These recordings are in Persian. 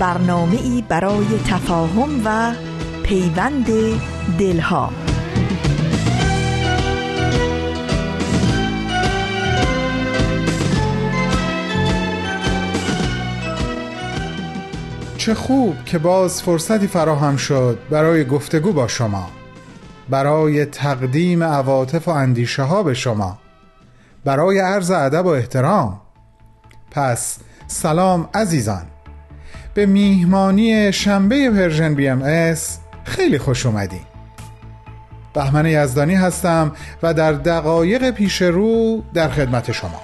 برنامه ای برای تفاهم و پیوند دلها. چه خوب که باز فرصتی فراهم شد برای گفتگو با شما برای تقدیم عواطف و اندیشه ها به شما برای عرض ادب و احترام. پس سلام عزیزان. به میهمانی شنبه Persian BMS خیلی خوش اومدین. بهمن یزدانی هستم و در دقایق پیش رو در خدمت شما.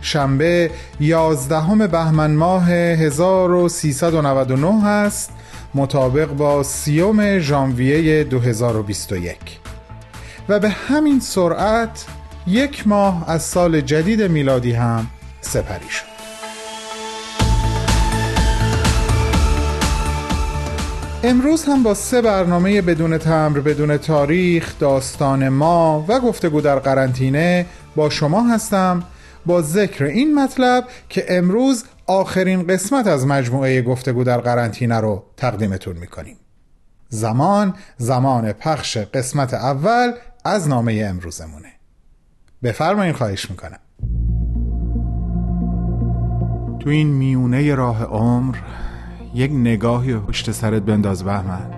شنبه یازدهم بهمن ماه 1399 است مطابق با سی‌ام ژانویه 2021 و به همین سرعت یک ماه از سال جدید میلادی هم سپری شد. امروز هم با سه برنامه بدون تمر بدون تاریخ داستان ما و گفتگو در قرنطینه با شما هستم با ذکر این مطلب که امروز آخرین قسمت از مجموعه گفتگو در قرنطینه رو تقدیمتون می‌کنیم. زمان زمان پخش قسمت اول از نامه امروزمونه. بفرمایین خواهش می‌کنم. تو این میونه راه عمر یک نگاهی پشت سرت بنداز بهمن.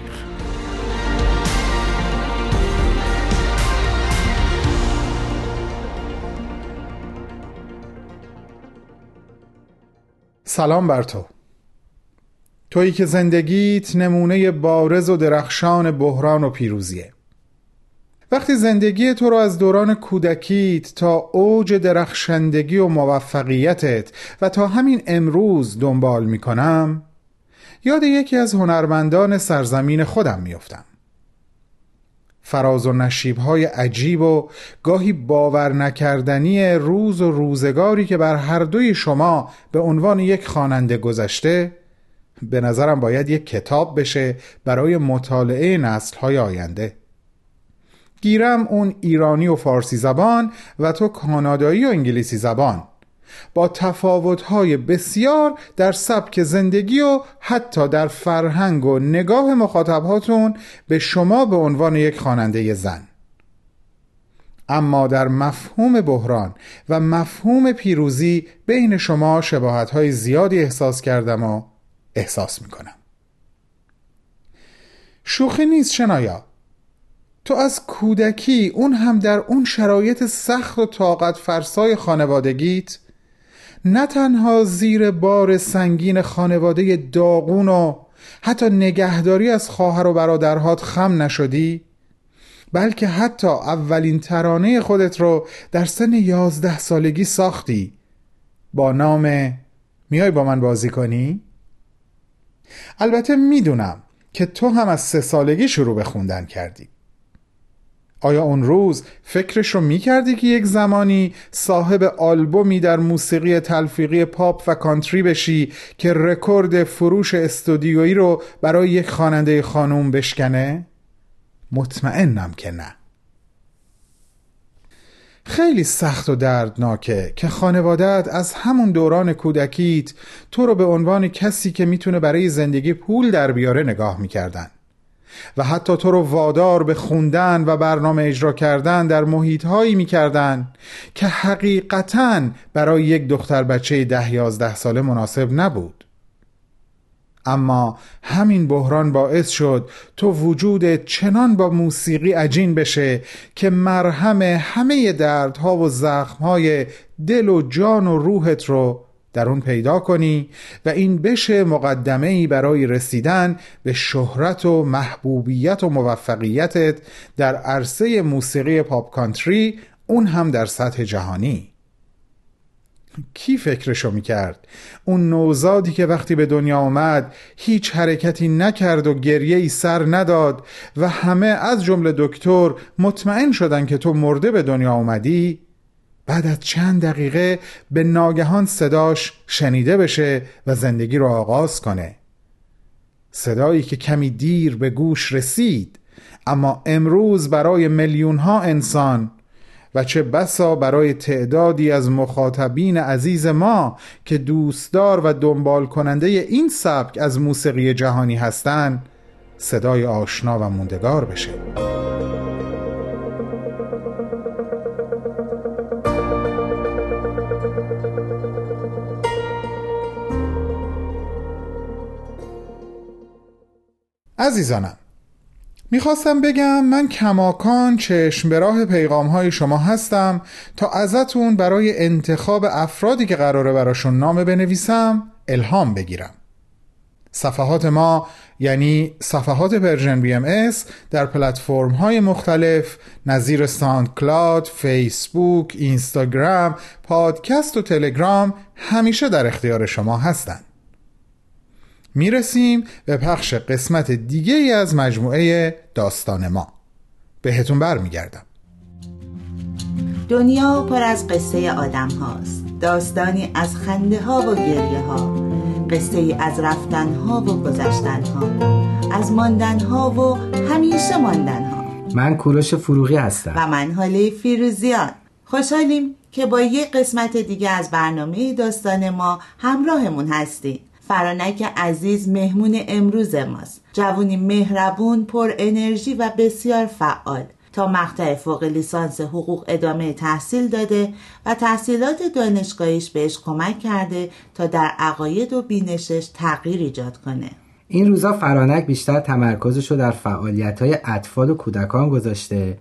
سلام بر تو. تویی که زندگیت نمونه بارز و درخشان بحران و پیروزیه. وقتی زندگی تو رو از دوران کودکیت تا اوج درخشندگی و موفقیتت و تا همین امروز دنبال می‌کنم یاد یکی از هنرمندان سرزمین خودم میفتم فراز و نشیبهای عجیب و گاهی باور نکردنی روز و روزگاری که بر هر دوی شما به عنوان یک خواننده گذشته به نظرم باید یک کتاب بشه برای مطالعه نسلهای آینده. گیرم اون ایرانی و فارسی زبان و تو کانادایی و انگلیسی زبان. با تفاوتهای بسیار در سبک زندگی و حتی در فرهنگ و نگاه مخاطبهاتون به شما به عنوان یک خواننده زن. اما در مفهوم بحران و مفهوم پیروزی بین شما شباهت زیادی احساس کردم و احساس می‌کنم. شوخی نیست شنایا. تو از کودکی اون هم در اون شرایط سخت و طاقت فرسای خانوادگیت نه تنها زیر بار سنگین خانواده داغون و حتی نگهداری از خواهر و برادرهات خم نشدی بلکه حتی اولین ترانه خودت رو در سن یازده سالگی ساختی با نام میای با من بازی کنی؟ البته می‌دونم که تو هم از سه سالگی شروع به خوندن کردی آیا اون روز فکرش رو می‌کردی که یک زمانی صاحب آلبومی در موسیقی تلفیقی پاپ و کانتری بشی که رکورد فروش استودیویی رو برای یک خواننده خانوم بشکنه؟ مطمئنم که نه خیلی سخت و دردناکه که خانوادت از همون دوران کودکیت تو رو به عنوان کسی که می‌تونه برای زندگی پول در بیاره نگاه می‌کردن و حتی تو رو وادار به خوندن و برنامه اجرا کردن در محیط هایی می که حقیقتا برای یک دختر بچه ده یازده ساله مناسب نبود. اما همین بحران باعث شد تو وجود چنان با موسیقی عجین بشه که مرهم همه دردها و زخمهای دل و جان و روحت رو در اون پیدا کنی و این بشه مقدمه ای برای رسیدن به شهرت و محبوبیت و موفقیتت در عرصه موسیقی پاپ کانتری اون هم در سطح جهانی. کی فکرشو می‌کرد؟ اون نوزادی که وقتی به دنیا آمد هیچ حرکتی نکرد و گریه ای سر نداد و همه از جمله دکتر مطمئن شدن که تو مرده به دنیا آمدی بعد از چند دقیقه به ناگهان صداش شنیده بشه و زندگی رو آغاز کنه. صدایی که کمی دیر به گوش رسید اما امروز برای میلیون ها انسان و چه بسا برای تعدادی از مخاطبین عزیز ما که دوستدار و دنبال کننده این سبک از موسیقی جهانی هستند صدای آشنا و موندگار بشه. عزیزانم می‌خواستم بگم من کماکان چشم به راه پیغام های شما هستم تا ازتون برای انتخاب افرادی که قراره براشون نامه بنویسم الهام بگیرم صفحات ما یعنی صفحات Persian BMS در پلتفرم های مختلف نظیر SoundCloud، فیسبوک، اینستاگرام، پادکست و تلگرام همیشه در اختیار شما هستند. می‌رسیم به پخش قسمت دیگه ای از مجموعه داستان ما. بهتون برمیگردم. دنیا پر از قصه آدم هاست داستانی از خنده ها و گریه ها قصه ای از رفتن ها و گذشتن ها از ماندن ها و همیشه ماندن ها من کوروش فروغی هستم. و من حاله فیروزیان. خوشحالیم که با یک قسمت دیگه از برنامه داستان ما همراهمون هستیم. فرانک عزیز مهمون امروز ماست. جوونی مهربون پر انرژی و بسیار فعال. تا مقطع فوق لیسانس حقوق ادامه تحصیل داده و تحصیلات دانشگاهیش بهش کمک کرده تا در عقاید و بینشش تغییر ایجاد کنه. این روزا فرانک بیشتر تمرکزش رو در فعالیت های اطفال و کودکان گذاشته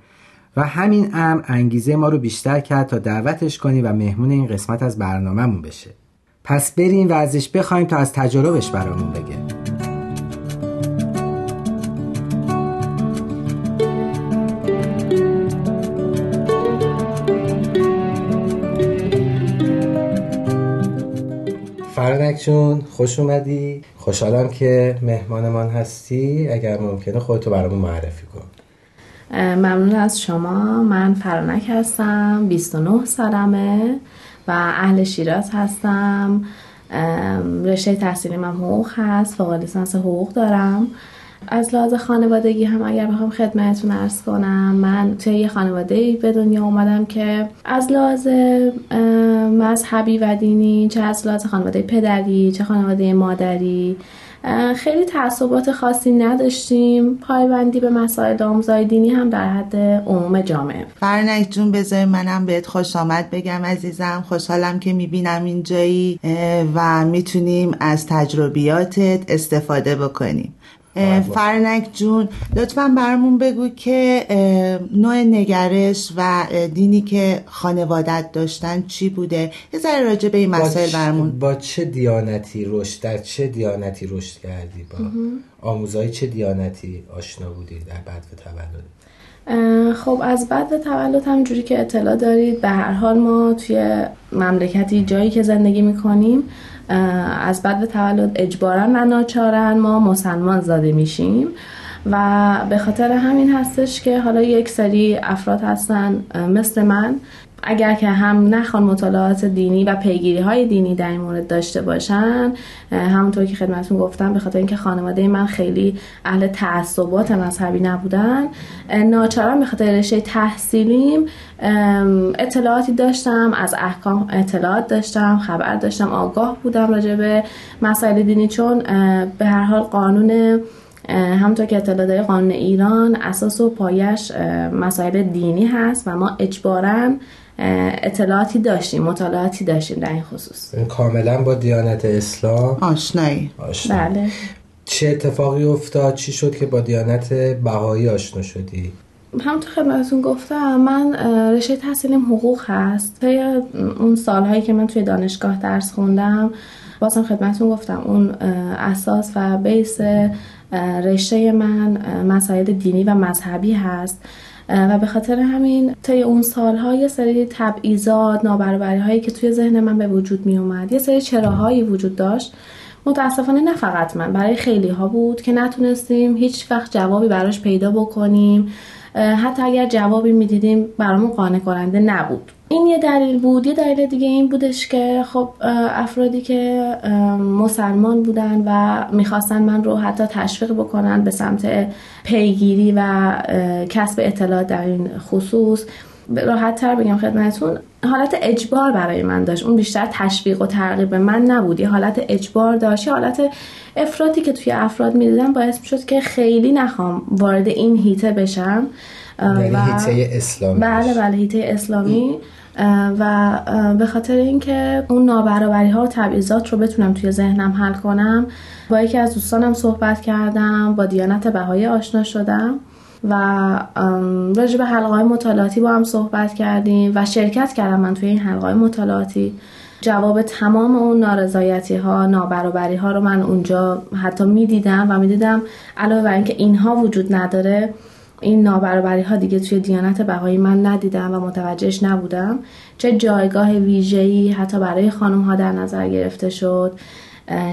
و همین امر انگیزه ما رو بیشتر کرد تا دعوتش کنی و مهمون این قسمت از برنامهمون بشه. پس بریم و ازش بخوایم تا از تجربش برامون بگه. فرانک جون خوش اومدی. خوشحالم که مهمانمان هستی. اگر ممکنه خودتو برامون معرفی کن. ممنون از شما. من فرانک هستم 29 سالمه. و اهل شیراز هستم. رشته تحصیلی من حقوق هست فوق لیسانس حقوق دارم. از لحاظ خانوادگی هم اگر بخوام خدمتتون ارز کنم من توی یه خانواده به دنیا اومدم که از لحاظ مذهبی و دینی چه از لحاظ خانواده پدری چه خانواده مادری خیلی تعصبات خاصی نداشتیم. پایبندی به مسائل آموزه‌های دینی هم در حد عموم جامعه. فرنک جون بذار منم بهت خوش آمد بگم عزیزم. خوشحالم که می‌بینم اینجایی و می‌تونیم از تجربیاتت استفاده بکنیم. فرنک جون لطفا برامون بگو که نوع نگرش و دینی که خانوادت داشتن چی بوده؟ یه ذره راجع به این مسائل برامون. با چه دیانتی رشد در چه دیانتی رشد کردی با؟ آموزهای چه دیانتی آشنا بودی در بعد و تولد؟ خب از بعد تولد هم جوری که اطلاع دارید به هر حال ما توی مملکتی جایی که زندگی می‌کنیم از به تولد اجبارا و ناچارن ما مسلمان زاده میشیم و به خاطر همین هستش که حالا یک سری افراد هستن مثل من اگر که هم نخوان مطالعات دینی و پیگیری های دینی در این مورد داشته باشن همونطور که خدمتون گفتم به خاطر اینکه خانواده من خیلی اهل تعصبات مذهبی نبودن ناچارم به خاطر رشته تحصیلیم اطلاعاتی داشتم از احکام اطلاعات داشتم خبر داشتم آگاه بودم راجع به مسائل دینی چون به هر حال قانون همونطور که اطلاع داری قانون ایران اساس و پایش مسائل دینی هست و ما اجبارا اطلاعاتی داشتیم مطالعاتی داشتیم در این خصوص. کاملا با دیانت اسلام؟ آشنایی. بله. چه اتفاقی افتاد؟ چی شد که با دیانت بهایی آشنا شدی؟ همونطور خدمتتون گفتم من رشته تحصیلیم حقوق هست. طی اون سالهایی که من توی دانشگاه درس خوندم بازم خدمتتون گفتم اون اساس و بیس رشته من مسائل دینی و مذهبی هست. و به خاطر همین طی اون سالها یه سری تبعیضات نابرابری هایی که توی ذهن من به وجود می اومد یه سری چراهایی وجود داشت. متاسفانه نه فقط من برای خیلی ها بود که نتونستیم هیچ وقت جوابی براش پیدا بکنیم. حتی اگر جوابی می‌دیدیم برامون قانع کننده نبود. این یه دلیل بود. یه دلیل دیگه این بودش که خب افرادی که مسلمان بودن و می‌خواستن من رو حتی تشویق بکنن به سمت پیگیری و کسب اطلاعات در این خصوص راحت تر بگم خدمتون حالت اجبار برای من داشت. اون بیشتر تشویق و ترغیب من نبود. یه حالت اجبار داشت یه حالت افراطی که توی افراد می‌دیدم باعث می‌شد که خیلی نخوام وارد این هیته بشم. یعنی هیته اسلامی بله بله هیته اسلامی. و به خاطر اینکه اون نابرابری ها و تبعیضات رو بتونم توی ذهنم حل کنم با یکی از دوستانم صحبت کردم با دیانت بهایی آشنا شدم. و راجع به حلقه های مطالعاتی با هم صحبت کردیم و شرکت کردم من توی این حلقه های مطالعاتی. جواب تمام اون نارضایتی ها نابرابری ها رو من اونجا حتی می‌دیدم و می‌دیدم علاوه بر اینکه اینها وجود نداره این نابرابری ها دیگه توی دیانت بهایی من ندیدم و متوجهش نبودم. چه جایگاه ویژه‌ای حتی برای خانم ها در نظر گرفته شد.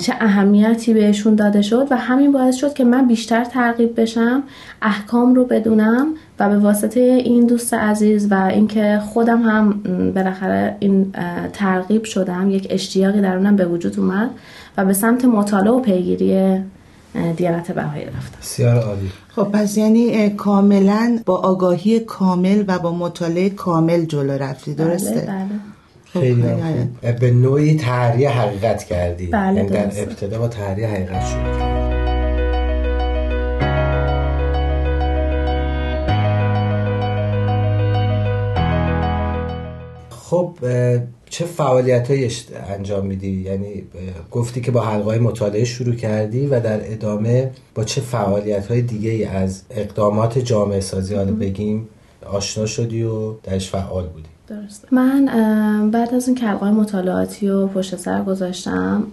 چه اهمیتی بهشون داده شد و همین باعث شد که من بیشتر ترغیب بشم احکام رو بدونم و به واسطه این دوست عزیز و اینکه خودم هم بالاخره این ترغیب شدم یک اشتیاقی درونم به وجود اومد و به سمت مطالعه و پیگیری دیانت بهایی رفتم بسیار عالی خب پس یعنی کاملا با آگاهی کامل و با مطالعه کامل جلو رفتی درسته؟ بله بله. خیلی به نوعی تحریه حقیقت کردی. بله یعنی در. ابتدا با تحریه حقیقت شد. خب چه فعالیت انجام میدی؟ یعنی گفتی که با حلقه مطالعه شروع کردی و در ادامه با چه فعالیت های دیگه از اقدامات جامعه سازی حالا بگیم آشنا شدی و درش فعال بودی؟ درست من بعد از این کلقای مطالعاتی و پشت سر گذاشتم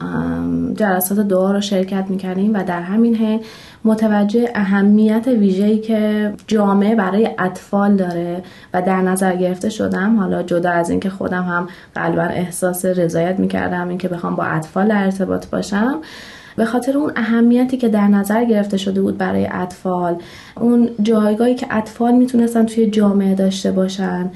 جلسات دعا رو شرکت می‌کردیم و در همین حین متوجه اهمیت ویژه‌ای که جامعه برای اطفال داره و در نظر گرفته شدم. حالا جدا از اینکه خودم هم قلبا احساس رضایت می‌کردم اینکه بخوام با اطفال در ارتباط باشم. به خاطر اون اهمیتی که در نظر گرفته شده بود برای اطفال اون جایگاهی که اطفال می‌تونستن توی جامعه داشته باشن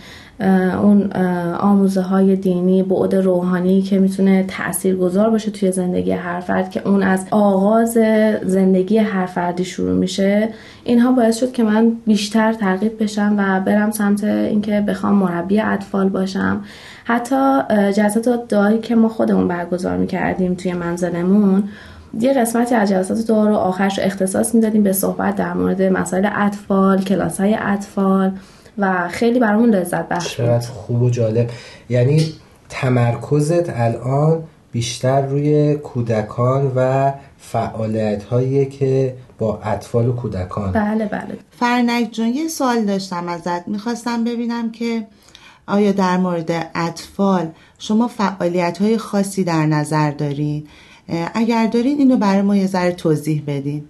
اون آموزه های دینی بعد روحانی که می‌تونه تأثیر گذار باشه توی زندگی هر فرد که اون از آغاز زندگی هر فردی شروع میشه اینها باعث شد که من بیشتر ترغیب بشم و برم سمت اینکه بخوام مربی اطفال باشم. حتی جلسات دعایی که ما خودمون برگزار می‌کردیم توی منزلمون یه قسمتی از جلسات دعا رو آخرش اختصاص می‌دادیم به صحبت در مورد مسائل اطفال کلاس های اطفال. و خیلی برامون لذت بخش چقدر خوب و جالب. یعنی تمرکزت الان بیشتر روی کودکان و فعالیت هایی که با اطفال و کودکان. بله بله. فرنک جون یه سوال داشتم ازت. می‌خواستم ببینم که آیا در مورد اطفال شما فعالیت های خاصی در نظر دارین؟ اگر دارین اینو برای ما یه ذره توضیح بدین.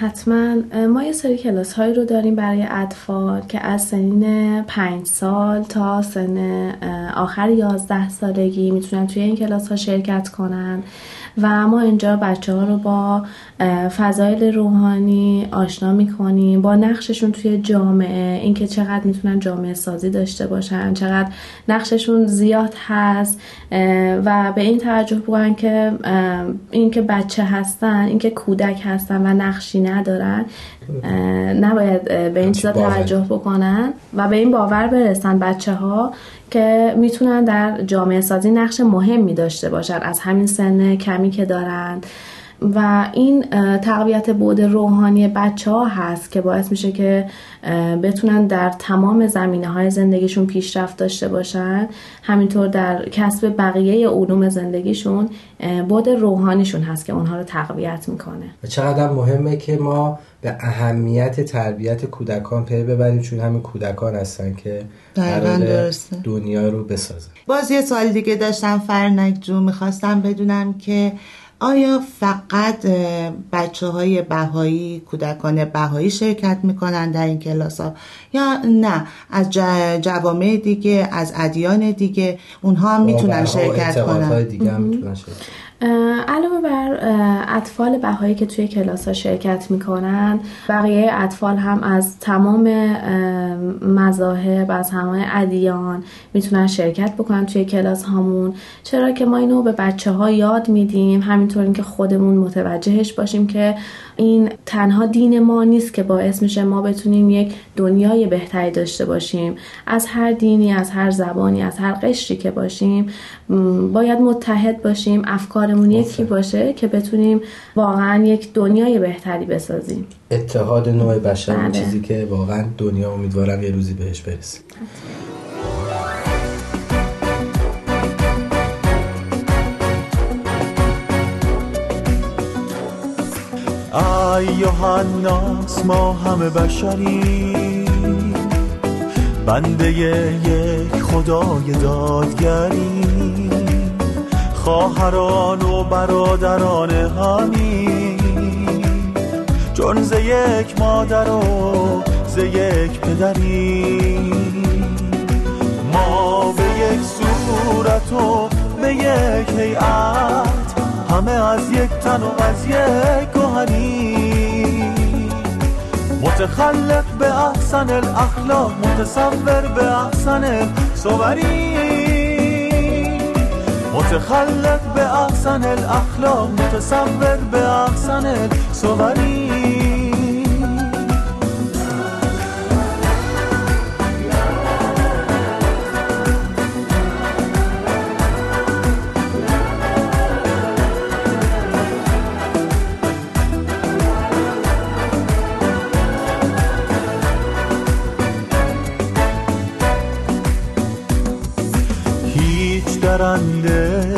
حتما ما یه سری کلاس هایی رو داریم برای اطفال که از سنین پنج سال تا سن آخر یازده سالگی می‌تونن توی این کلاس ها شرکت کنن. و ما اینجا بچه ها رو با فضایل روحانی آشنا می‌کنیم با نقششون توی جامعه اینکه چقدر می‌تونن جامعه سازی داشته باشن چقدر نقششون زیاد هست و به این توجه بکنن که اینکه بچه هستن اینکه کودک هستن و نقشی ندارن نباید به این چیزا توجه بکنن و به این باور برسن بچه ها که می‌تونن در جامعه سازی نقش مهمی داشته باشن. از همین سن کمی که دارن و این تقویت بود روحانی بچه ها هست که باعث میشه که بتونن در تمام زمینه های زندگیشون پیشرفت داشته باشن. همینطور در کسب بقیه علوم زندگیشون بود روحانیشون هست که اونها رو تقویت می‌کنه. و چقدر مهمه که ما به اهمیت تربیت کودکان پی ببریم چون همین کودکان هستن که دنیا رو بسازن باز یه سال دیگه داشتم فرنک جو می‌خواستم بدونم که آیا فقط بچه های بهایی کودکان بهایی شرکت می‌کنن در این کلاس ها یا نه از جوامع دیگه از ادیان دیگه اونها هم می‌تونن شرکت کنن؟ دیگه هم می‌تونن شرکت علاوه بر اطفال بهایی که توی کلاس ها شرکت می‌کنن بقیه اطفال هم از تمام مذاهب از همه ادیان می‌تونن شرکت بکنن توی کلاس هامون. چرا که ما اینو به بچه ها یاد میدیم همینطور که خودمون متوجهش باشیم که این تنها دین ما نیست که باعث میشه ما بتونیم یک دنیای بهتری داشته باشیم. از هر دینی از هر زبانی از هر قشری که باشیم باید متحد باشیم افکارمون یکی باشه که بتونیم واقعا یک دنیای بهتری بسازیم. اتحاد نوع بشر بله. چیزی که واقعا دنیا امیدوارم یه روزی بهش برسیم ای یوحناس ما همه بشری. بنده یک خدای دادگری. خواهران و برادران همی چون ز یک مادر و ز یک پدری. ما به یک صورت و به یک هیئت. همه از یک تن و از یک گوهری متخلق به احسن الاخلاق متصور به احسن صوری. متخلق به احسن الاخلاق متصور به احسن صوری. درنده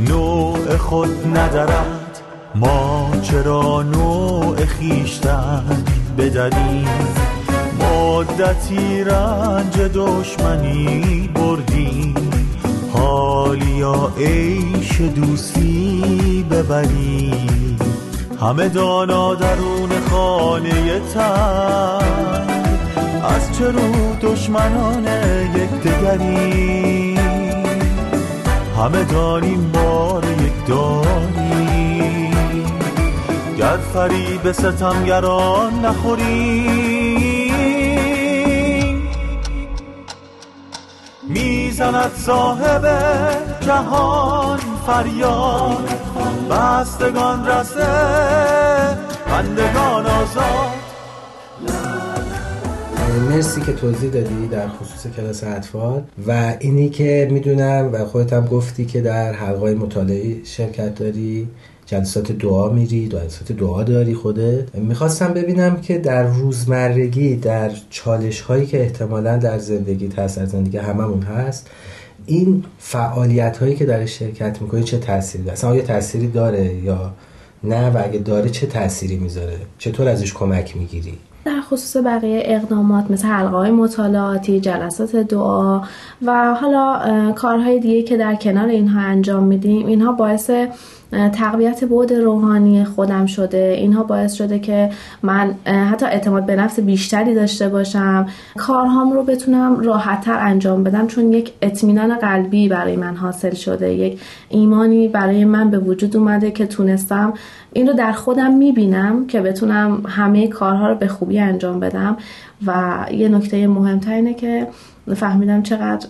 نوع خود ندارد ما چرا نوع خیشتن بدریم؟ مدتی رنج دشمنی بردیم. حالی یا عیش دوستی ببریم. همه دانا درون خانه تن. از چرو دشمنان یکدیگری همه داریم بار یک داری گر فریب ستمگران نخوریم می‌زند صاحب جهان فریاد. بستگان رسه بندگان آزاد. مرسی که توضیح دادی در خصوص کلاس اطفال و اینی که می‌دونم و خودت هم گفتی که در حلقای مطالعه شرکت داری جلسات دعا میری جلسات دعا داری خودت. می‌خواستم ببینم که در روزمرگی در چالش هایی که احتمالا در زندگی هست در زندگی هممون هست این فعالیت هایی که در شرکت می‌کنی چه تأثیری داره؟ آیا تأثیری داره یا نه؟ و اگه داره چه تأثیری می‌ذاره؟ چطور ازش کمک می‌گیری؟ در خصوص بقیه اقدامات مثل حلقه های مطالعاتی جلسات دعا و حالا کارهای دیگه که در کنار اینها انجام میدیم اینها باعث تقویت بود روحانی خودم شده. اینها باعث شده که من حتی اعتماد به نفس بیشتری داشته باشم. کارهام رو بتونم راحتتر انجام بدم چون یک اطمینان قلبی برای من حاصل شده یک ایمانی برای من به وجود اومده که تونستم این رو در خودم می‌بینم که بتونم همه کارها رو به خوبی انجام بدم و یه نکته مهمتر اینه که فهمیدم چقدر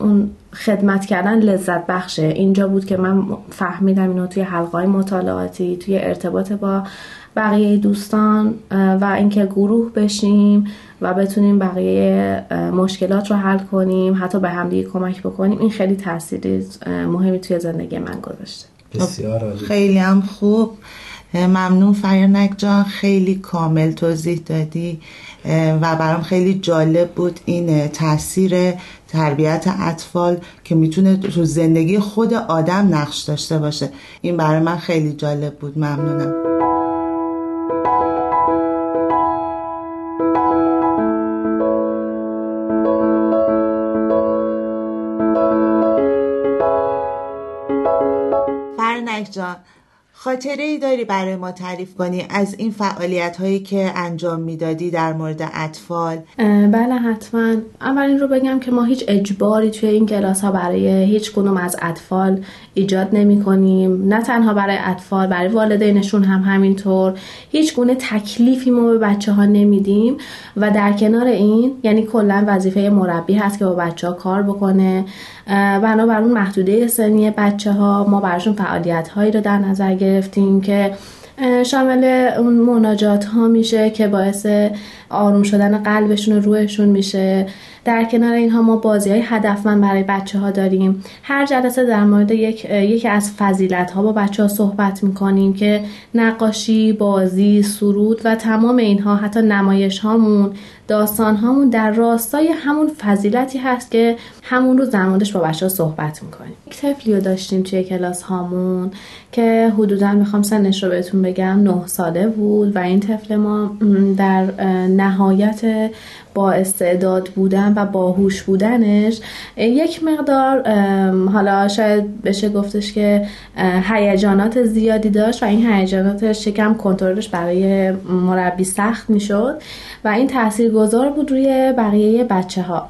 اون خدمت کردن لذت بخشه. اینجا بود که من فهمیدم اینو توی حلقای مطالعاتی توی ارتباط با بقیه دوستان و اینکه گروه بشیم و بتونیم بقیه مشکلات رو حل کنیم حتی به همدیگه کمک بکنیم. این خیلی تاثیری مهمی توی زندگی من گذاشته. بسیار عالی. خیلی هم خوب. ممنون فرنک جان. خیلی کامل توضیح دادی. و برام خیلی جالب بود این تاثیر تربیت اطفال که می‌تونه تو زندگی خود آدم نقش داشته باشه. این برای من خیلی جالب بود. ممنونم. خاطره ای داری برای ما تعریف کنی از این فعالیت هایی که انجام می‌دادی در مورد اطفال؟ بله حتما. اول این رو بگم که ما هیچ اجباری توی این کلاس ها برای هیچ کنوم از اطفال ایجاد نمی کنیم نه تنها برای اطفال برای والدینشون هم همینطور. هیچ گونه تکلیفی ما به بچه ها نمیدیم و در کنار این یعنی کلا وظیفه مربی هست که با بچه ها کار بکنه. بنابر اون محدوده سنی بچه ها ما براشون فعالیت هایی رو در نظر گرفتیم که شامل اون مناجات ها میشه که باعث آروم شدن قلبشون و روحشون میشه. در کنار اینها ما بازی های هدفمند برای بچه ها داریم. هر جلسه در مورد یک یکی از فضیلت ها با بچه ها صحبت می‌کنیم که نقاشی، بازی، سرود و تمام اینها حتی نمایش هامون داستان هامون در راستای همون فضیلتی هست که همون رو زمانش با بچه ها صحبت می‌کنیم. یک طفلی رو داشتیم توی کلاس هامون که حدودا می‌خوام سنش رو بهتون بگم نه ساله بود و این طفل ما در نهایت با استعداد بودن و باهوش بودنش یک مقدار حالا شاید بشه گفتش که هیجانات زیادی داشت و این هیجاناتش شکم کنترلش برای مربی سخت می‌شد و این تاثیر گذار بود روی بقیه بچه ها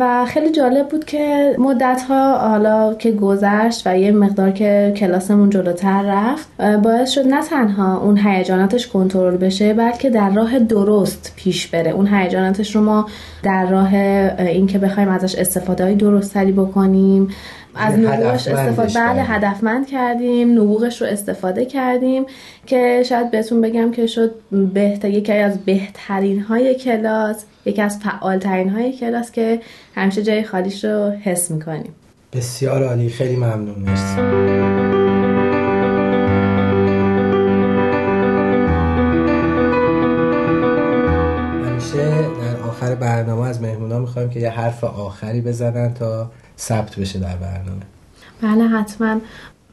و خیلی جالب بود که مدت ها حالا که گذشت و یه مقدار که کلاسمون جلوتر رفت باعث شد نه تنها اون هیجاناتش کنترل بشه بلکه در راه درست پیش بره. اون هیجاناتش رو ما در راه اینکه بخوایم ازش استفاده های درست بکنیم از نبوغش استفاده بله هدفمند کردیم نبوغش رو استفاده کردیم که شاید بهتون بگم که شد بهتر یکی از بهترین های کلاس یکی از فعال ترین های کلاس که همیشه جای خالیش رو حس می‌کنیم. بسیار عالی خیلی ممنون مرسی. برنامه از مهمونا می‌خوایم که یه حرف آخری بزنن تا ثبت بشه در برنامه. بله حتما.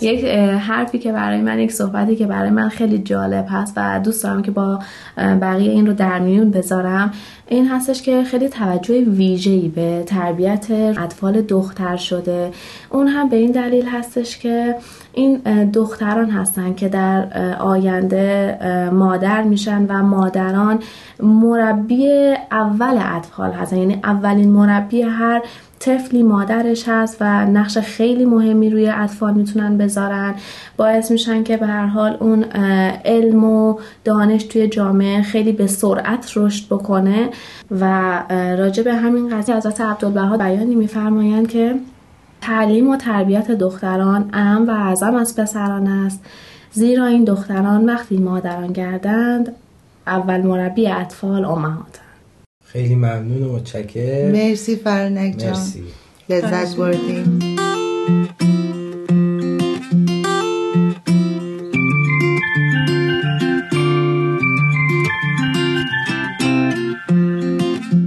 یک حرفی که برای من یک صحبتی که برای من خیلی جالب هست و دوست دارم که با بقیه این رو در میون بذارم. این هستش که خیلی توجه ویژه‌ای به تربیت اطفال دختر شده. اون هم به این دلیل هستش که این دختران هستن که در آینده مادر میشن و مادران مربی اول اطفال هستن. یعنی اولین مربی هر طفلی مادرش هست و نقش خیلی مهمی روی اطفال می‌تونن بذارن. باعث میشن که به هر حال اون علم و دانش توی جامعه خیلی به سرعت رشد بکنه و راجع به همین قضیه حضرت عبدالبها بیانی میفرمایند که تعلیم و تربیت دختران اهم و اعظم از پسران است. زیرا این دختران وقتی مادران گردند اول مربی اطفال امهات خیلی ممنون و متشکر مرسی فرنک جان. مرسی. لذت بردیم.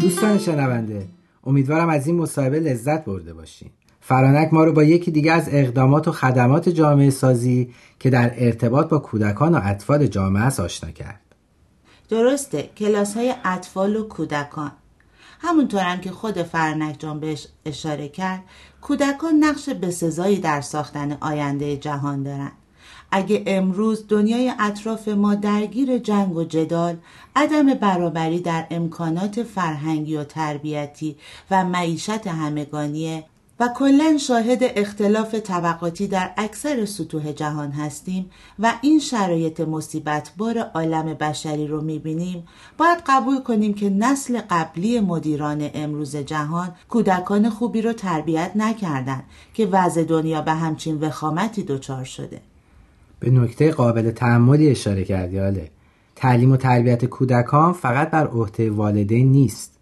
دوستان شنونده امیدوارم از این مصاحبه لذت برده باشین. فرانک ما رو با یکی دیگه از اقدامات و خدمات جامعه سازی که در ارتباط با کودکان و اطفال جامعه است آشنا کرد. درسته کلاس های اطفال و کودکان. همونطورم که خود فرنک جان بهش اشاره کرد کودکان نقش بسزایی در ساختن آینده جهان دارند اگه امروز دنیای اطراف ما درگیر جنگ و جدال عدم برابری در امکانات فرهنگی و تربیتی و معیشت همگانی و کلا شاهد اختلاف طبقاتی در اکثر سطوح جهان هستیم و این شرایط مصیبت بار عالم بشری رو می‌بینیم. باید قبول کنیم که نسل قبلی مدیران امروز جهان کودکان خوبی رو تربیت نکردند که وضع دنیا به همچین وخامتی دچار شده. به نکته قابل تعملی اشاره کردی تعلیم و تربیت کودکان فقط بر عهده والدین نیست.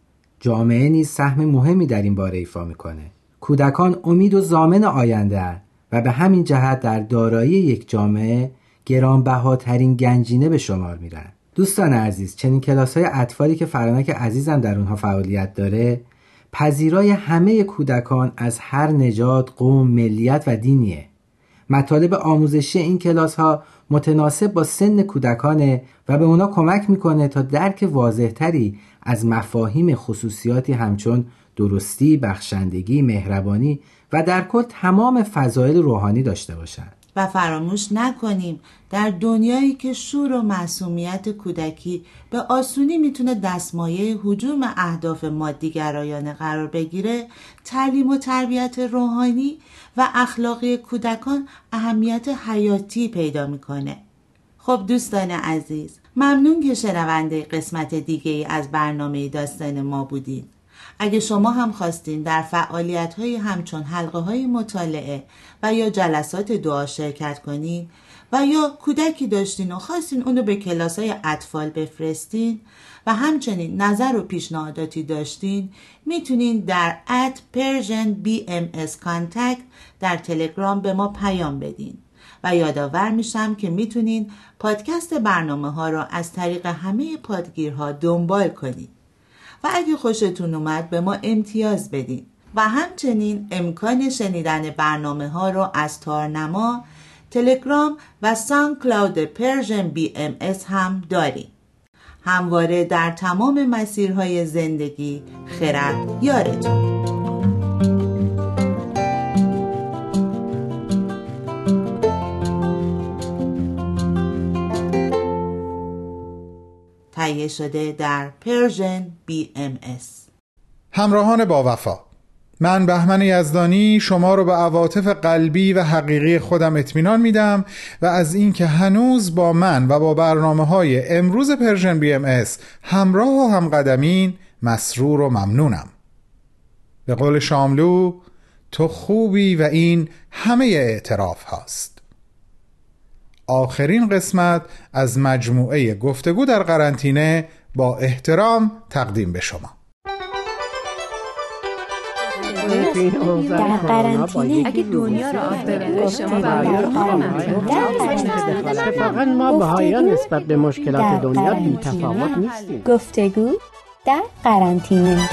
جامعه نیز سهم مهمی در این باره ایفا می‌کنه. کودکان امید و زامن آینده و به همین جهت در دارایی یک جامعه گرانبهاترین گنجینه به شمار میرن. دوستان عزیز چنین کلاس های اطفالی که فرانک عزیزم در اونها فعالیت داره پذیرای همه کودکان از هر نژاد، قوم، ملیت و دینیه. مطالب آموزشی این کلاس ها متناسب با سن کودکانه و به اونا کمک می‌کنه تا درک واضحتری از مفاهیم خصوصیاتی همچون درستی، بخشندگی، مهربانی و در کل تمام فضایل روحانی داشته باشند. و فراموش نکنیم در دنیایی که شور و معصومیت کودکی به آسونی می‌تونه دستمایه حجوم اهداف مادیگرایانه قرار بگیره تعلیم و تربیت روحانی و اخلاقی کودکان اهمیت حیاتی پیدا می‌کنه خب دوستان عزیز ممنون که شنونده قسمت دیگه ای از برنامه داستان ما بودید اگه شما هم خواستین در فعالیت های همچون حلقه های مطالعه و یا جلسات دعا شرکت کنین و یا کودکی داشتین و خواستین اونو به کلاس های اطفال بفرستین و همچنین نظر و پیشنهاداتی داشتین می‌تونین در at Persian contact در تلگرام به ما پیام بدین. و یادآور میشم که می‌تونین پادکست برنامه ها را از طریق همه پادگیرها دنبال کنید و اگه خوشتون اومد به ما امتیاز بدین. و همچنین امکان شنیدن برنامه ها را از تارنما تلگرام و SoundCloud Persian BMS هم داریم همواره در تمام مسیرهای زندگی خرد یارتون. تهیه شده در Persian BMS همراهان با وفا. من بهمن یزدانی شما رو به عواطف قلبی و حقیقی خودم اطمینان میدم و از اینکه هنوز با من و با برنامه های امروز Persian BMS همراه و همقدمین مسرور و ممنونم. به قول شاملو تو خوبی و این همه اعتراف هاست. آخرین قسمت از مجموعه گفتگو در قرنطینه با احترام تقدیم به شما. در قرنطینه اگه دنیا را فقط ما بهایان نسبت به مشکلات دنیا بی تفاوت نیستیم. گفتگو در قرنطینه.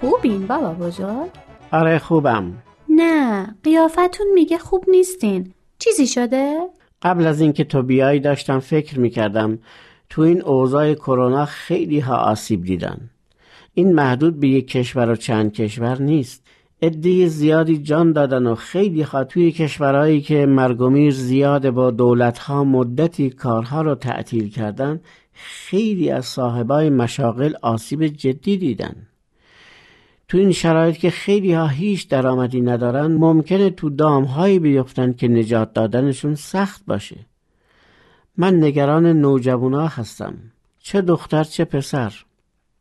خوبین بابا بزرگ؟ آره خوبم. نه قیافتون میگه خوب نیستین. چیزی شده؟ قبل از اینکه تو بیایی داشتم فکر می‌کردم تو این اوضاع کرونا خیلی ها آسیب دیدن. این محدود به یک کشور و چند کشور نیست. عده زیادی جان دادن و خیلی ها توی کشورهایی که مرگومیر زیاد با دولت ها مدتی کارها رو تعطیل کردن خیلی از صاحبای مشاغل آسیب جدی دیدن. تو این شرایط که خیلی ها هیچ درآمدی ندارن ممکنه تو دام هایی بیفتن که نجات دادنشون سخت باشه. من نگران نوجوانا هستم. چه دختر چه پسر.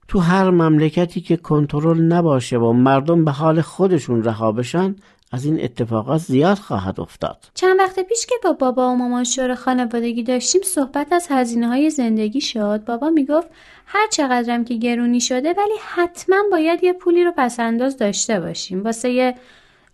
تو هر مملکتی که کنترل نباشه و مردم به حال خودشون رها بشن از این اتفاقات زیاد خواهد افتاد. چند وقت پیش که با بابا و مامان شور خانوادگی داشتیم صحبت از هزینه های زندگی شد. بابا می‌گفت هر چقدرم که گرونی شده ولی حتما باید یه پولی رو پسنداز داشته باشیم. واسه یه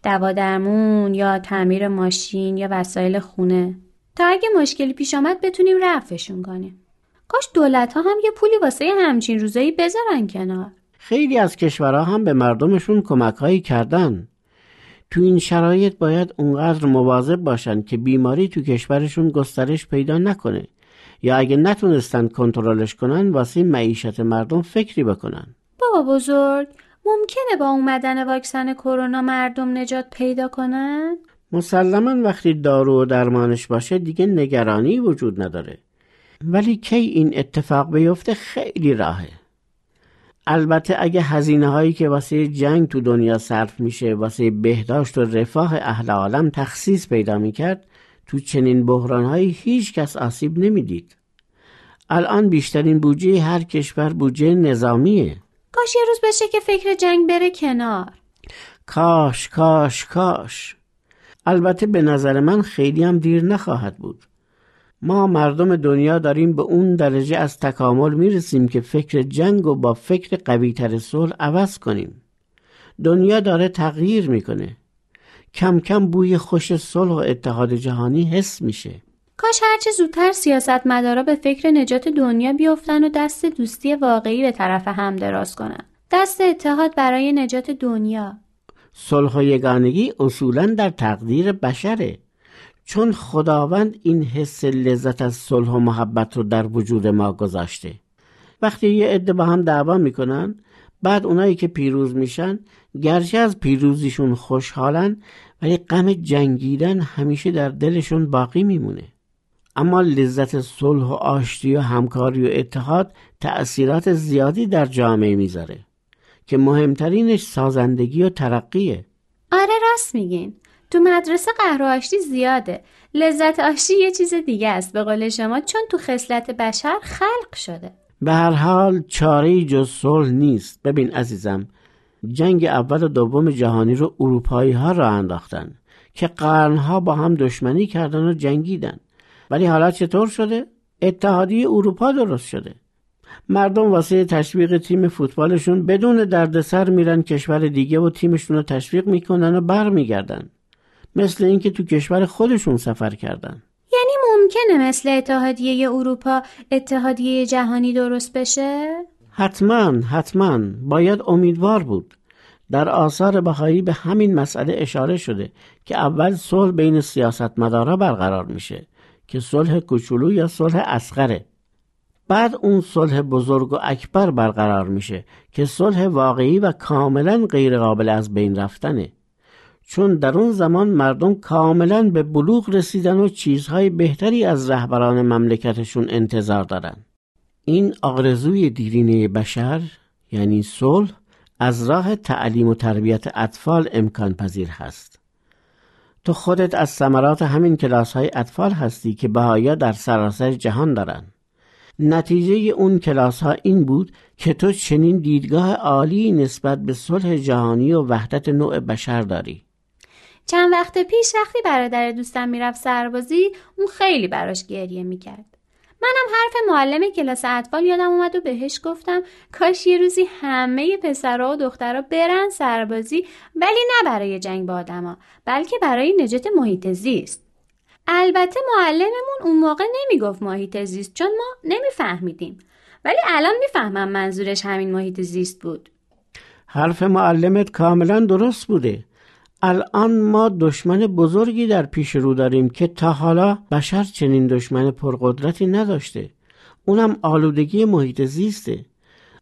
دوا درمون یا تعمیر ماشین یا وسایل خونه. تا اگه مشکلی پیش آمد بتونیم رفعشون کنیم. کاش دولت ها هم یه پولی واسه همچین روزایی بذارن کنار. خیلی از کشورها هم به مردمشون کمک هایی کردن. تو این شرایط باید اونقدر مواظب باشن که بیماری تو کشورشون گسترش پیدا نکنه. یا اگه نتونستن کنترلش کنن واسه معیشت مردم فکری بکنن. بابا بزرگ ممکنه با اومدن واکسن کرونا مردم نجات پیدا کنن؟ مسلما وقتی دارو و درمانش باشه دیگه نگرانی وجود نداره. ولی کی این اتفاق بیفته خیلی راهه. البته اگه هزینه هایی که واسه جنگ تو دنیا صرف میشه واسه بهداشت و رفاه اهل عالم تخصیص پیدا می‌کرد تو چنین بحران هایی هیچ کس آسیب نمی‌دید. الان بیشترین بودجه هر کشور بودجه نظامیه. کاش یه روز بشه که فکر جنگ بره کنار. کاش کاش کاش. البته به نظر من خیلی هم دیر نخواهد بود. ما مردم دنیا داریم به اون درجه از تکامل می‌رسیم که فکر جنگ و با فکر قویتر صلح عوض کنیم. دنیا داره تغییر می‌کنه. کم کم بوی خوش صلح و اتحاد جهانی حس میشه. کاش هرچه زودتر سیاست مدارا به فکر نجات دنیا بیفتن و دست دوستی واقعی به طرف هم دراز کنن. دست اتحاد برای نجات دنیا. صلح و یگانگی اصولا در تقدیر بشره. چون خداوند این حس لذت از صلح و محبت رو در وجود ما گذاشته. وقتی یه عده با هم دعوا می‌کنن بعد اونایی که پیروز میشن گرچه از پیروزیشون خوشحالن ولی غم جنگیدن همیشه در دلشون باقی میمونه. اما لذت صلح و آشتی و همکاری و اتحاد تأثیرات زیادی در جامعه می‌ذاره که مهمترینش سازندگی و ترقیه. آره راست میگین. تو مدرسه قهر و آشتی زیاده. لذت آشتی یه چیز دیگه است. به قول شما چون تو خصلت بشر خلق شده. به هر حال چاره جز صلح نیست. ببین عزیزم جنگ اول و دوم جهانی رو اروپایی ها را انداختن که قرنها با هم دشمنی کردن و جنگیدن ولی حالا چطور شده؟ اتحادیه اروپا درست شده مردم واسه تشویق تیم فوتبالشون بدون دردسر میرن کشور دیگه و تیمشون رو تشویق می‌کنن و برمیگردن مثل اینکه تو کشور خودشون سفر کردن یعنی ممکنه مثل اتحادیه اروپا اتحادیه جهانی درست بشه؟ حتما حتما باید امیدوار بود. در آثار بهایی به همین مسئله اشاره شده که اول صلح بین سیاستمدارا برقرار میشه که صلح کوچولو یا صلح اسقره بعد اون صلح بزرگ و اکبر برقرار میشه که صلح واقعی و کاملا غیرقابل از بین رفتنه. چون در اون زمان مردم کاملا به بلوغ رسیدن و چیزهای بهتری از رهبران مملکتشون انتظار دارن. این آرزوی دیرینه بشر یعنی صلح از راه تعلیم و تربیت اطفال امکان پذیر هست. تو خودت از ثمرات همین کلاس های اطفال هستی که بهایا در سراسر جهان دارن. نتیجه اون کلاس ها این بود که تو چنین دیدگاه عالی نسبت به صلح جهانی و وحدت نوع بشر داری. چند وقت پیش وقتی برادر دوستم می‌رفت سربازی اون خیلی براش گریه می‌کرد. منم حرف معلم کلاس اطفال یادم اومد و بهش گفتم کاش یه روزی همه پسرها و دخترها برن سربازی ولی نه برای جنگ با آدما بلکه برای نجات محیط زیست. البته معلممون اون موقع نمی‌گفت محیط زیست چون ما نمیفهمیدیم. ولی الان می‌فهمم منظورش همین محیط زیست بود. حرف معلمت کاملا درست بوده. الان ما دشمن بزرگی در پیش رو داریم که تا حالا بشر چنین دشمن پرقدرتی نداشته. اونم آلودگی محیط زیسته.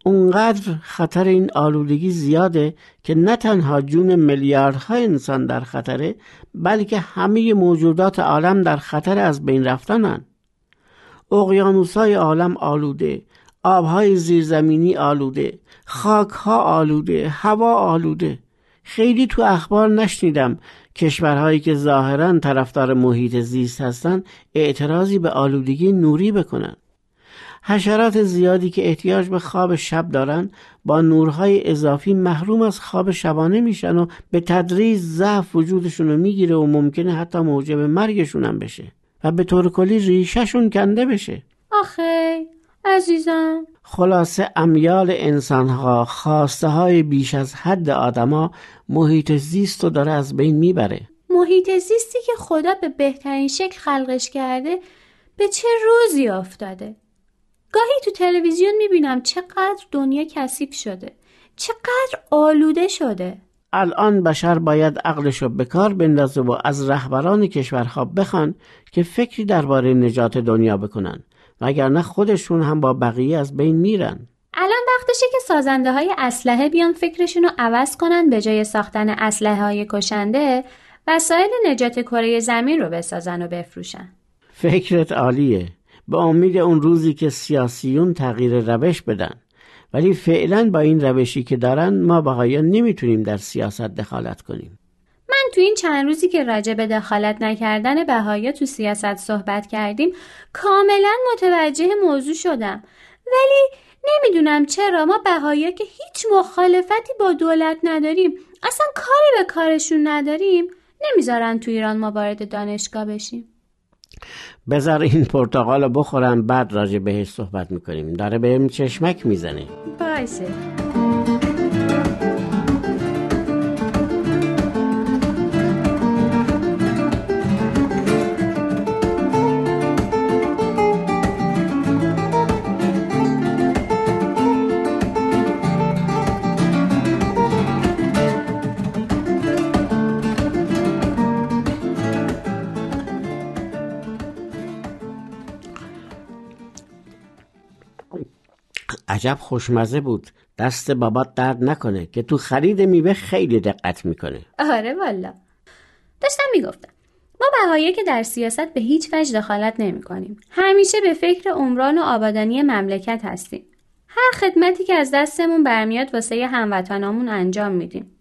اونقدر خطر این آلودگی زیاده که نه تنها جون میلیاردها انسان در خطره بلکه همه موجودات عالم در خطر از بین رفتنن. اقیانوسای عالم آلوده آبهای زیرزمینی آلوده خاکها آلوده هوا آلوده. خیلی تو اخبار نشنیدم. کشورهایی که ظاهرا طرفدار محیط زیست هستند اعتراضی به آلودگی نوری بکنن. حشرات زیادی که احتیاج به خواب شب دارن با نورهای اضافی محروم از خواب شبانه میشن و به تدریج ضعف وجودشون رو می‌گیره و ممکنه حتی موجب مرگشون هم بشه. و به طور کلی ریشهشون کنده بشه. آخه عزیزم. خلاصه امیال انسانها خواسته های بیش از حد آدما محیط زیست رو داره از بین می‌بره. محیط زیستی که خدا به بهترین شکل خلقش کرده به چه روزی افتاده؟ گاهی تو تلویزیون می‌بینم چقدر دنیا کثیف شده چقدر آلوده شده. الان بشر باید عقلش رو به کار بندازه و از رهبران کشورها بخوان که فکری درباره نجات دنیا بکنن. وگرنه خودشون هم با بقیه از بین میرن. الان وقتشه که سازنده های اسلحه بیان فکرشون رو عوض کنن به جای ساختن اسلحه های کشنده وسایل نجات کره زمین رو بسازن و بفروشن. فکرت عالیه. به امید اون روزی که سیاسیون تغییر روش بدن. ولی فعلا با این روشی که دارن ما بهایا نمی‌تونیم در سیاست دخالت کنیم. تو این چند روزی که راجع به دخالت نکردن بهایا تو سیاست صحبت کردیم کاملا متوجه موضوع شدم. ولی نمی‌دونم چرا ما بهایا که هیچ مخالفتی با دولت نداریم اصلا کاری به کارشون نداریم نمی‌ذارن تو ایران ما وارد دانشگاه بشیم. بذار این پرتقال بخورم بعد راجع بهش صحبت می‌کنیم. داره بهم چشمک می‌زنه. باشه عجب خوشمزه بود دست بابات درد نکنه که تو خرید میوه خیلی دقت می‌کنه آره والا داشتم می‌گفتم ما بهایی که در سیاست به هیچ وجه دخالت نمی کنیم. همیشه به فکر عمران و آبادانی مملکت هستیم. هر خدمتی که از دستمون برمیاد واسه هموطنامون انجام میدیم.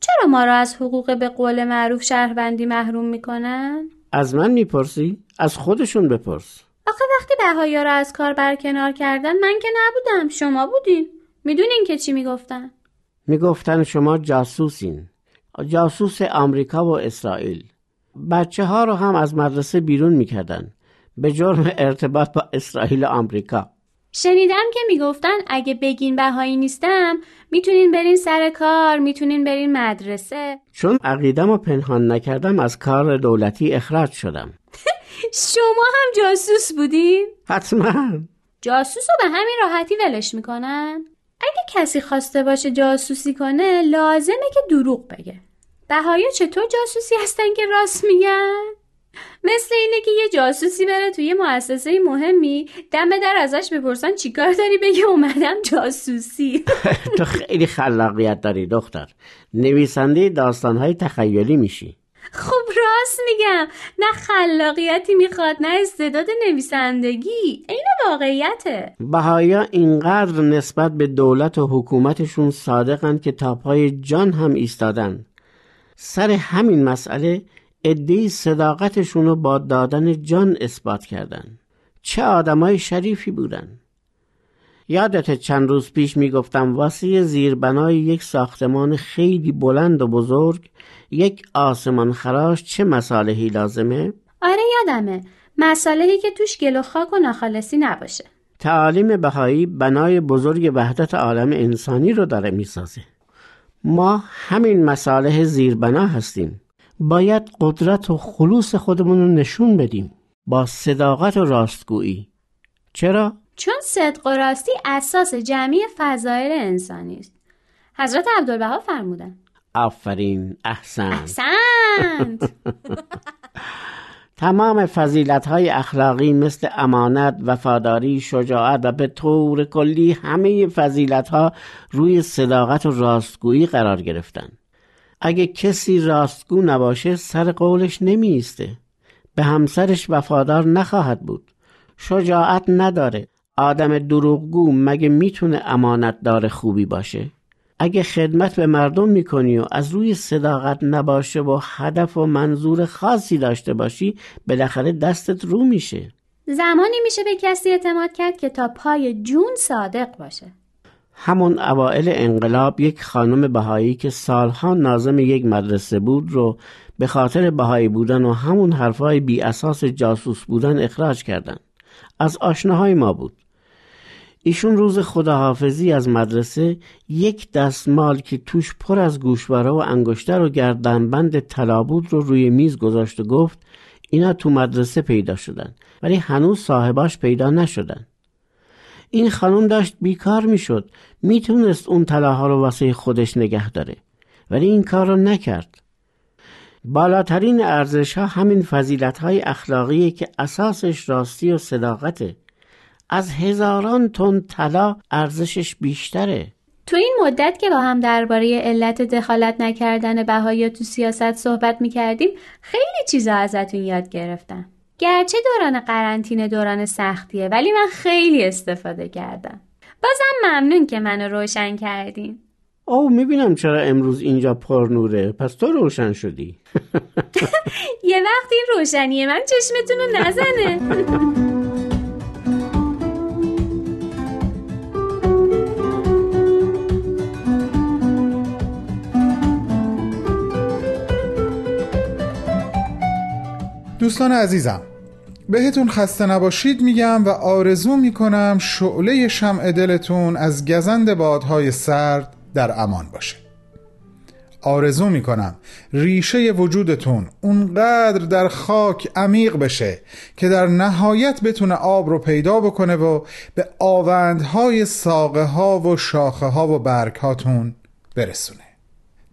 چرا ما را از حقوق به قول معروف شهروندی محروم می‌کنن؟ از من می‌پرسی؟ از خودشون بپرس آخه وقتی بهایی را از کار برکنار کردن من که نبودم. شما بودین. می‌دونین که چی می‌گفتن؟ می‌گفتن شما جاسوسین. جاسوس آمریکا و اسرائیل. بچه ها رو هم از مدرسه بیرون می‌کردن. به جرم ارتباط با اسرائیل و آمریکا. شنیدم که می‌گفتن اگه بگین بهایی نیستم می‌تونین برین سر کار می‌تونین برین مدرسه. چون عقیدم و پنهان نکردم از کار دولتی اخراج شدم. شما هم جاسوس بودین؟ حتما جاسوس رو به همین راحتی ولش می‌کنن؟ اگه کسی خواسته باشه جاسوسی کنه لازمه که دروغ بگه بهایا چطور جاسوسی هستن که راست میگن؟ مثل اینه که یه جاسوسی بره توی مؤسسه مهمی دم در ازش بپرسن چیکار داری بگه اومدم جاسوسی تو خیلی خلاقیت داری دختر نویسنده داستانهای تخیلی میشی خب راست میگم. نه خلاقیتی می‌خواد نه استعداد نویسندگی. این واقعیته. بهایا اینقدر نسبت به دولت و حکومتشون صادقن که تا پای جان هم ایستادن. سر همین مسئله ادهی صداقتشون رو با دادن جان اثبات کردن. چه آدمای شریفی بودن. یادت چند روز پیش می‌گفتم واسه زیربنای یک ساختمان خیلی بلند و بزرگ یک آسمان خراش چه مصالحی لازمه؟ آره یادمه. مصالحی که توش گل و خاک و ناخالصی نباشه. تعالیم بهایی بنای بزرگ وحدت عالم انسانی رو داره می‌سازه. ما همین مصالح زیربنا هستیم. باید قدرت و خلوص خودمون رو نشون بدیم. با صداقت و راستگویی. چرا؟ چون صدق و راستی اساس جمعی فضایل انسانی است حضرت عبدالبها فرمودن آفرین احسن احسنت تمام فضیلت های اخلاقی مثل امانت، وفاداری، شجاعت و به طور کلی همه فضیلت ها روی صداقت و راستگویی قرار گرفتن. اگه کسی راستگو نباشه سر قولش نمیسته. به همسرش وفادار نخواهد بود. شجاعت نداره. آدم دروغگو مگه می‌تونه امانت دار خوبی باشه؟ اگه خدمت به مردم می‌کنی و از روی صداقت نباشه و هدف و منظور خاصی داشته باشی بالاخره دستت رو میشه. زمانی میشه به کسی اعتماد کرد که تا پای جون صادق باشه. همون اوائل انقلاب یک خانم بهایی که سالها نازم یک مدرسه بود رو به خاطر بهایی بودن و همون حرفهای بی اساس جاسوس بودن اخراج کردن. از آشناهای ما بود. ایشون روز خداحافظی از مدرسه یک دستمال که توش پر از گوشواره و انگشتر و گردنبند طلا بود رو روی میز گذاشت و گفت اینا تو مدرسه پیدا شدن ولی هنوز صاحباش پیدا نشدن. این خانم داشت بیکار می‌شد می‌تونست اون طلاها رو واسه خودش نگه داره ولی این کار رو نکرد. بالاترین ارزش ها همین فضیلت های اخلاقی که اساسش راستی و صداقته. از هزاران تن طلا ارزشش بیشتره. تو این مدت که با هم درباره علت دخالت نکردن بهایی تو سیاست صحبت می‌کردیم خیلی چیزا ازتون یاد گرفتم. گرچه دوران قرنطینه دوران سختیه ولی من خیلی استفاده کردم. بازم ممنون که منو روشن کردین. او می‌بینم چرا امروز اینجا پر نوره. پس تو روشن شدی. یه وقت این روشنی من چشمتون رو نزنه. دوستان عزیزم بهتون خسته نباشید میگم و آرزو می‌کنم شعله شمع دلتون از گزند بادهای سرد در امان باشه آرزو می‌کنم ریشه وجودتون اونقدر در خاک عمیق بشه که در نهایت بتونه آب رو پیدا بکنه و به آوندهای ساقه ها و شاخه ها و برگ هاتون برسونه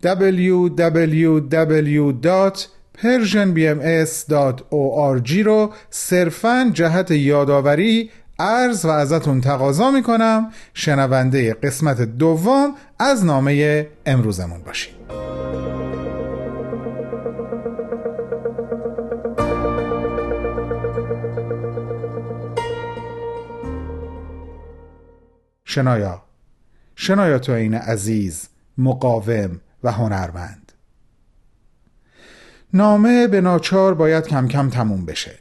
www. persianbms.org رو صرفا جهت یادآوری عرض و ازتون تقاضا می‌کنم. شنونده قسمت دوم از نامه امروزمون باشید شنایا شنایا تو این عزیز مقاوم و هنرمند. نامه به ناچار باید کم کم تموم بشه.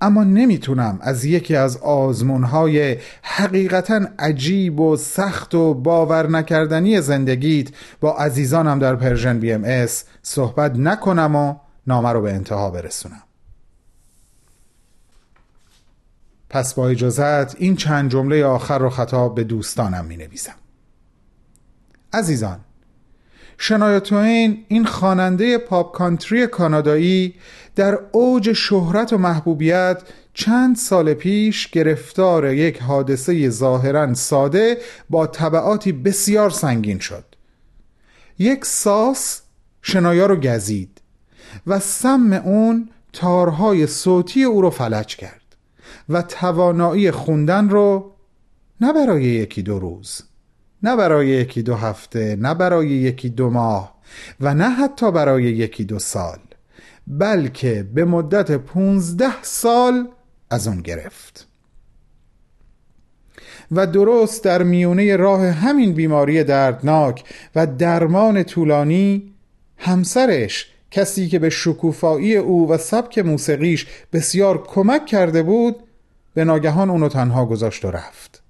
اما نمی‌تونم از یکی از آزمونهای حقیقتا عجیب و سخت و باور نکردنی زندگیت با عزیزانم در Persian BMS صحبت نکنم و نامه رو به انتها برسونم. پس با اجازت این چند جمله آخر رو خطاب به دوستانم می نویسم عزیزان شنایا توین این خواننده پاپ کانتری کانادایی در اوج شهرت و محبوبیت چند سال پیش گرفتار یک حادثه ظاهرا ساده با طبعاتی بسیار سنگین شد. یک ساس شنایا رو گزید و سم اون تارهای صوتی او رو فلج کرد و توانایی خوندن رو نه برای یکی دو روز. نه برای یکی دو هفته نه برای یکی دو ماه و نه حتی برای یکی دو سال بلکه به مدت پونزده سال از اون گرفت. و درست در میونه راه همین بیماری دردناک و درمان طولانی همسرش کسی که به شکوفایی او و سبک موسیقیش بسیار کمک کرده بود به ناگهان اونو تنها گذاشت و رفت.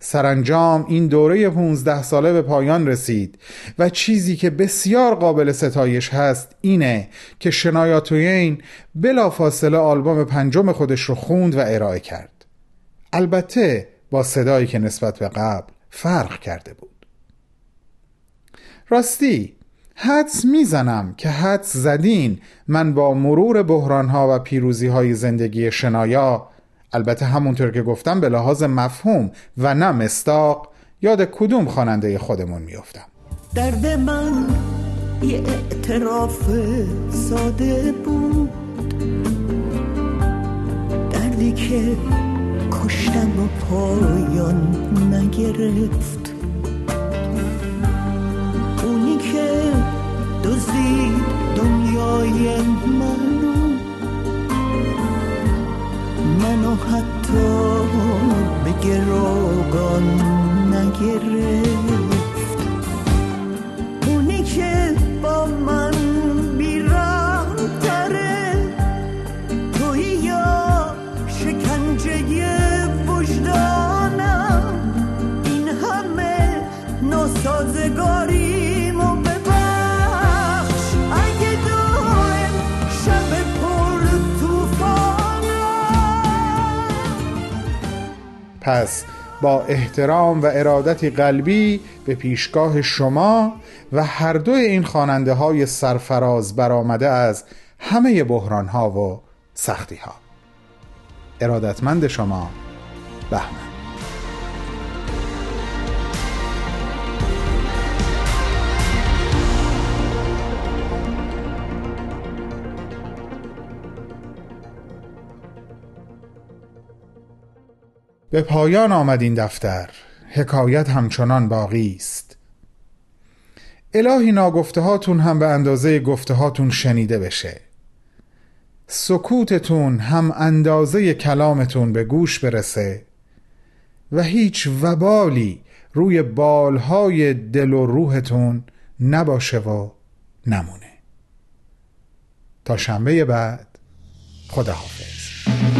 سرانجام این دوره 15 ساله به پایان رسید و چیزی که بسیار قابل ستایش هست اینه که شنایا توین بلا فاصله آلبوم پنجم خودش رو خوند و ارائه کرد. البته با صدایی که نسبت به قبل فرق کرده بود. راستی حدس می‌زنم که حدس زدین من با مرور بحرانها و پیروزیهای زندگی شنایا البته همونطور که گفتم به لحاظ مفهوم و نه مستاق یاد کدوم خواننده خودمون میافتم؟ درد من یه اعتراف ساده بود. دردی که کشتم و پایان نگرفت. اونی که دزدید دنیای منو منو حتی به گروگان نگرفت. اونی که با من تره توی یا شکنجه این همه پس با احترام و ارادتی قلبی به پیشگاه شما و هر دو این خواننده های سرفراز برآمده از همه بحران ها و سختی ها ارادتمند شما بهمن. به پایان آمد این دفتر. حکایت همچنان باقی است. الهی ناگفته هاتون هم به اندازه گفته هاتون شنیده بشه. سکوتتون هم اندازه کلامتون به گوش برسه و هیچ وبالی روی بالهای دل و روحتون نباشه و نمونه. تا شنبه بعد خداحافظ.